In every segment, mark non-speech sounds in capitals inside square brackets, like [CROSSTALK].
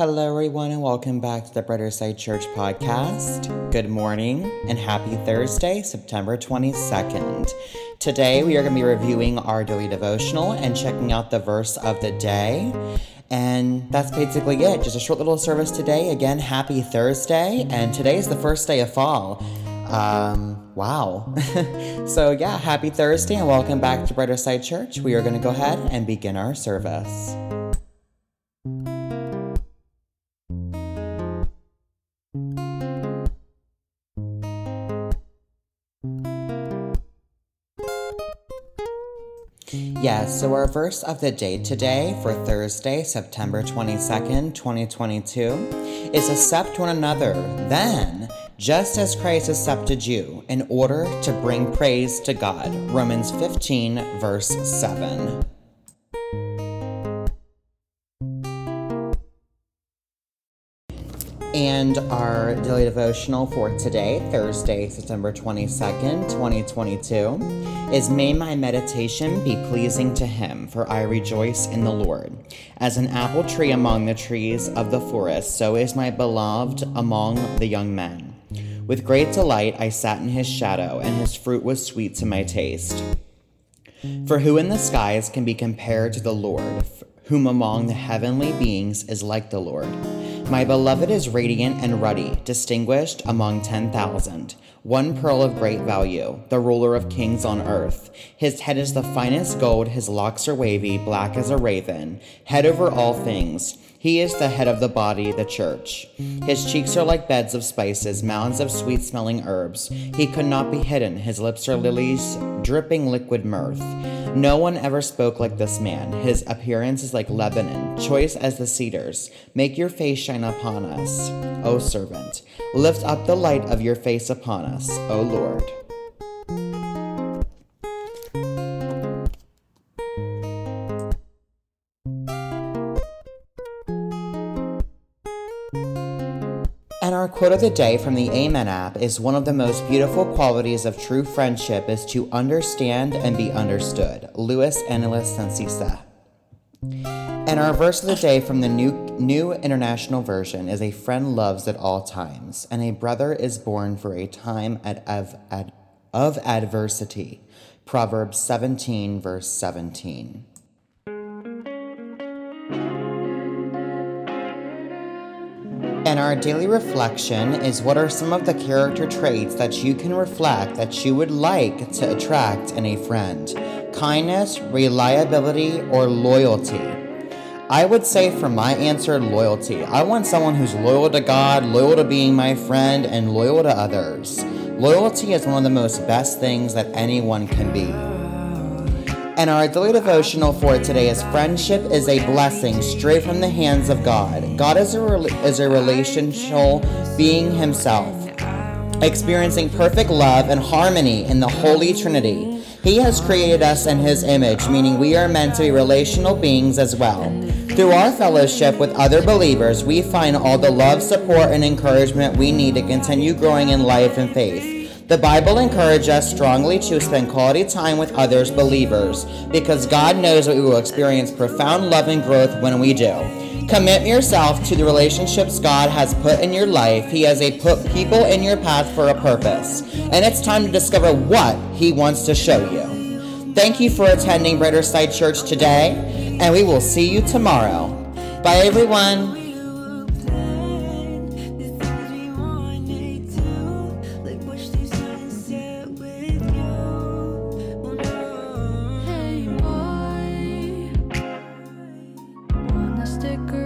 Hello, everyone, and welcome back to the Brighterside Church podcast. Good morning and happy Thursday, September 22nd. Today, we are going to be reviewing our daily devotional and checking out the verse of the day. And that's basically it. Just a short little service today. Again, happy Thursday. And today is the first day of fall. Um, wow. [LAUGHS] so, yeah, happy Thursday and welcome back to Brighterside Church. We are going to go ahead and begin our service. Yes, so our verse of the day today for Thursday, September 22nd, 2022 is accept one another then, just as Christ accepted you, in order to bring praise to God. Romans 15, verse 7. And our daily devotional for today, Thursday, September 22nd, 2022, is May my meditation be pleasing to him, for I rejoice in the Lord. As an apple tree among the trees of the forest, so is my beloved among the young men. With great delight I sat in his shadow, and his fruit was sweet to my taste. For who in the skies can be compared to the Lord, whom among the heavenly beings is like the Lord? My beloved is radiant and ruddy, distinguished among 10,000. One pearl of great value, the ruler of kings on earth. His head is the finest gold, his locks are wavy, black as a raven, head over all things. He is the head of the body, the church. His cheeks are like beds of spices, mounds of sweet smelling herbs. He could not be hidden. His lips are lilies, dripping liquid myrrh. No one ever spoke like this man. His appearance is like Lebanon, choice as the cedars. Make your face shine upon us, O servant. Lift up the light of your face upon us, O Lord. And our quote of the day from the Amen app is one of the most beautiful qualities of true friendship is to understand and be understood. Louis Annalus Sensisa. And our verse of the day from the New, New International Version is A friend loves at all times, and a brother is born for a time at, of, of adversity. Proverbs 17, verse 17. And our daily reflection is what are some of the character traits that you can reflect that you would like to attract in a friend? Kindness, reliability, or loyalty? I would say for my answer, loyalty. I want someone who's loyal to God, loyal to being my friend, and loyal to others. Loyalty is one of the most best things that anyone can be. And our daily devotional for today is friendship is a blessing straight from the hands of God. God is a, is a relational being himself, experiencing perfect love and harmony in the Holy Trinity. He has created us in his image, meaning we are meant to be relational beings as well. Through our fellowship with other believers, we find all the love, support, and encouragement we need to continue growing in life and faith. The Bible encourages us strongly to spend quality time with others, believers, because God knows that we will experience profound love and growth when we do. Commit yourself to the relationships God has put in your life. He has a put people in your path for a purpose, and it's time to discover what He wants to show you. Thank you for attending Brighterside Church today, and we will see you tomorrow. Bye, everyone. The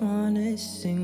wanna sing